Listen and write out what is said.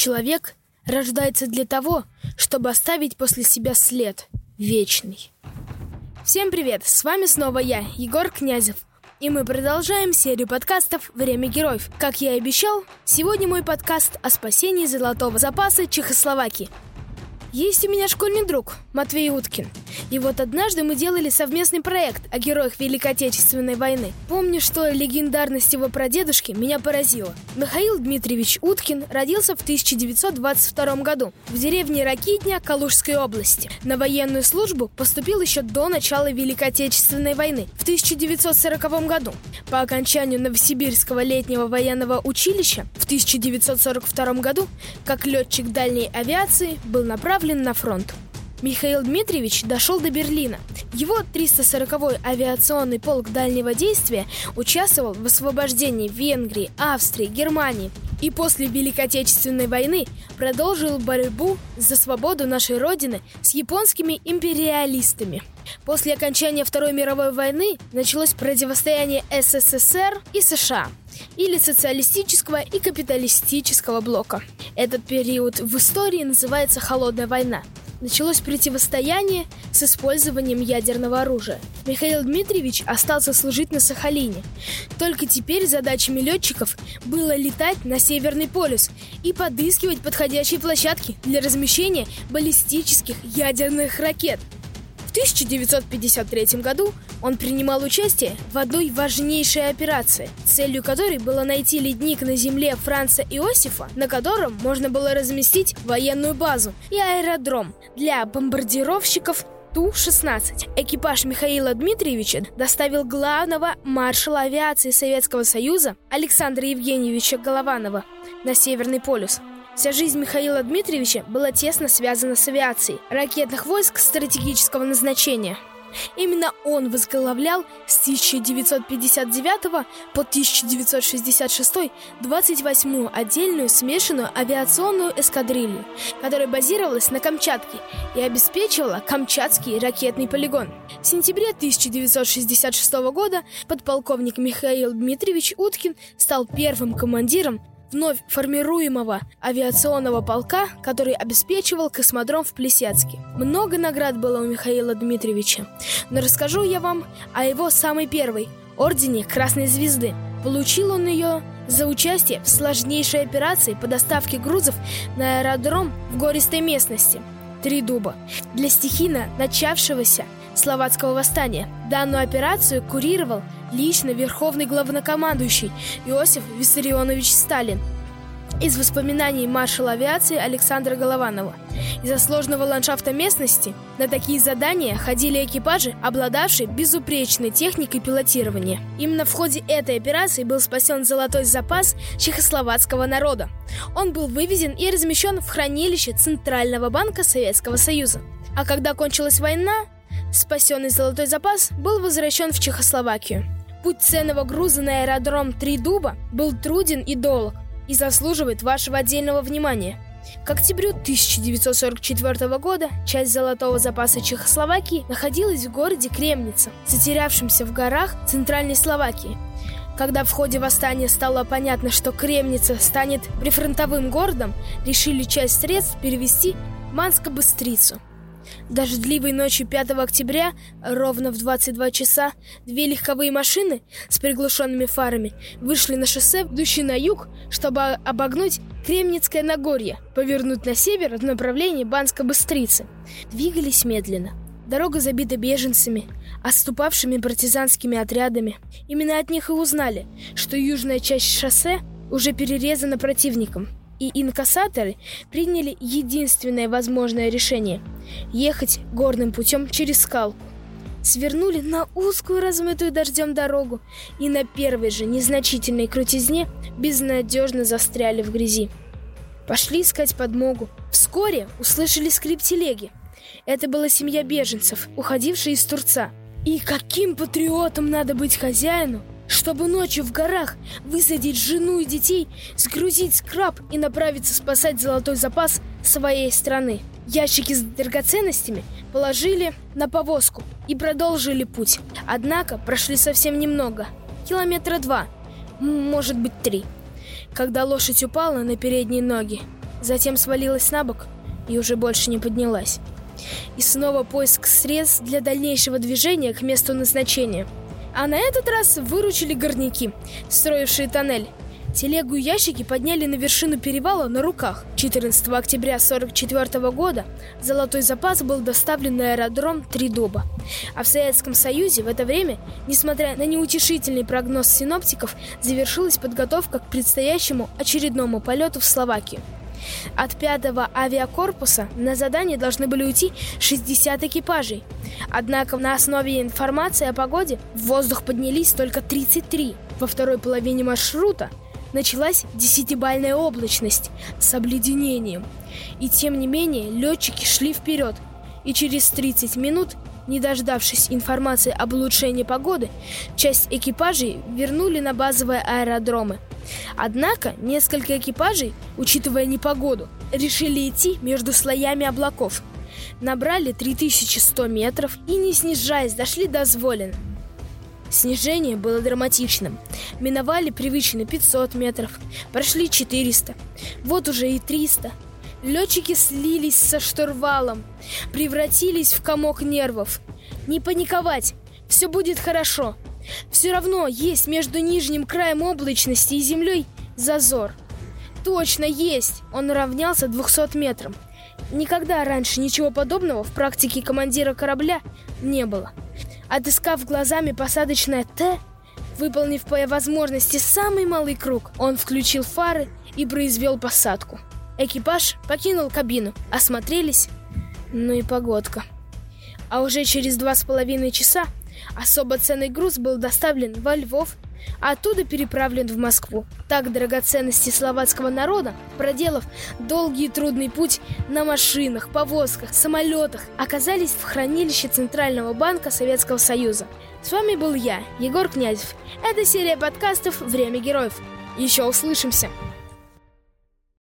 Человек рождается для того, чтобы оставить после себя след вечный. Всем привет! С вами снова я, Егор Князев. И мы продолжаем серию подкастов «Время героев». Как я и обещал, сегодня мой подкаст о спасении золотого запаса Чехословакии – есть у меня школьный друг, Матвей Уткин. И вот однажды мы делали совместный проект о героях Великой Отечественной войны. Помню, что легендарность его прадедушки меня поразила. Михаил Дмитриевич Уткин родился в 1922 году в деревне Ракитня Калужской области. На военную службу поступил еще до начала Великой Отечественной войны в 1940 году. По окончанию Новосибирского летнего военного училища в 1942 году как летчик дальней авиации был направлен отправлен на фронт. Михаил Дмитриевич дошел до Берлина. Его 340-й авиационный полк дальнего действия участвовал в освобождении Венгрии, Австрии, Германии и после Великой Отечественной войны продолжил борьбу за свободу нашей Родины с японскими империалистами. После окончания Второй мировой войны началось противостояние СССР и США или социалистического и капиталистического блока. Этот период в истории называется «Холодная война» началось противостояние с использованием ядерного оружия. Михаил Дмитриевич остался служить на Сахалине. Только теперь задачами летчиков было летать на Северный полюс и подыскивать подходящие площадки для размещения баллистических ядерных ракет. В 1953 году он принимал участие в одной важнейшей операции, целью которой было найти ледник на земле Франца Иосифа, на котором можно было разместить военную базу и аэродром для бомбардировщиков Ту-16. Экипаж Михаила Дмитриевича доставил главного маршала авиации Советского Союза Александра Евгеньевича Голованова на Северный полюс. Вся жизнь Михаила Дмитриевича была тесно связана с авиацией ракетных войск стратегического назначения. Именно он возглавлял с 1959 по 1966 28-ю отдельную смешанную авиационную эскадрилью, которая базировалась на Камчатке и обеспечивала Камчатский ракетный полигон. В сентябре 1966 года подполковник Михаил Дмитриевич Уткин стал первым командиром вновь формируемого авиационного полка, который обеспечивал космодром в Плесецке. Много наград было у Михаила Дмитриевича, но расскажу я вам о его самой первой – Ордене Красной Звезды. Получил он ее за участие в сложнейшей операции по доставке грузов на аэродром в гористой местности – Три дуба. Для стихийно начавшегося словацкого восстания данную операцию курировал лично верховный главнокомандующий Иосиф Виссарионович Сталин. Из воспоминаний маршала авиации Александра Голованова. Из-за сложного ландшафта местности на такие задания ходили экипажи, обладавшие безупречной техникой пилотирования. Именно в ходе этой операции был спасен золотой запас чехословацкого народа. Он был вывезен и размещен в хранилище Центрального банка Советского Союза. А когда кончилась война, спасенный золотой запас был возвращен в Чехословакию. Путь ценного груза на аэродром Три Дуба был труден и долг и заслуживает вашего отдельного внимания. К октябрю 1944 года часть золотого запаса Чехословакии находилась в городе Кремница, затерявшемся в горах Центральной Словакии. Когда в ходе восстания стало понятно, что Кремница станет прифронтовым городом, решили часть средств перевести в Манско-Быстрицу – Дождливой ночью 5 октября, ровно в 22 часа, две легковые машины с приглушенными фарами вышли на шоссе, ведущее на юг, чтобы обогнуть Кремницкое Нагорье, повернуть на север в направлении Банска-Быстрицы. Двигались медленно. Дорога забита беженцами, отступавшими партизанскими отрядами. Именно от них и узнали, что южная часть шоссе уже перерезана противником – и инкассаторы приняли единственное возможное решение – ехать горным путем через скалку. Свернули на узкую, размытую дождем дорогу и на первой же незначительной крутизне безнадежно застряли в грязи. Пошли искать подмогу. Вскоре услышали скрип телеги. Это была семья беженцев, уходившая из Турца. И каким патриотом надо быть хозяину, чтобы ночью в горах высадить жену и детей, сгрузить скраб и направиться спасать золотой запас своей страны. Ящики с драгоценностями положили на повозку и продолжили путь. Однако прошли совсем немного, километра два, может быть три, когда лошадь упала на передние ноги затем свалилась на бок и уже больше не поднялась. И снова поиск средств для дальнейшего движения к месту назначения. А на этот раз выручили горняки, строившие тоннель. Телегу и ящики подняли на вершину перевала на руках. 14 октября 1944 года золотой запас был доставлен на аэродром Три Дуба. А в Советском Союзе в это время, несмотря на неутешительный прогноз синоптиков, завершилась подготовка к предстоящему очередному полету в Словакию. От пятого авиакорпуса на задание должны были уйти 60 экипажей. Однако на основе информации о погоде в воздух поднялись только 33. Во второй половине маршрута началась десятибальная облачность с обледенением. И тем не менее летчики шли вперед, и через 30 минут, не дождавшись информации об улучшении погоды, часть экипажей вернули на базовые аэродромы. Однако несколько экипажей, учитывая непогоду, решили идти между слоями облаков. Набрали 3100 метров и, не снижаясь, дошли до Зволин – Снижение было драматичным. Миновали привычные 500 метров, прошли 400, вот уже и 300. Летчики слились со штурвалом, превратились в комок нервов. Не паниковать, все будет хорошо. Все равно есть между нижним краем облачности и землей зазор. Точно есть! Он равнялся 200 метрам. Никогда раньше ничего подобного в практике командира корабля не было. Отыскав глазами посадочное «Т», выполнив по возможности самый малый круг, он включил фары и произвел посадку. Экипаж покинул кабину, осмотрелись, ну и погодка. А уже через два с половиной часа особо ценный груз был доставлен во Львов а оттуда переправлен в Москву. Так драгоценности словацкого народа, проделав долгий и трудный путь на машинах, повозках, самолетах, оказались в хранилище Центрального банка Советского Союза. С вами был я, Егор Князев. Это серия подкастов «Время героев». Еще услышимся!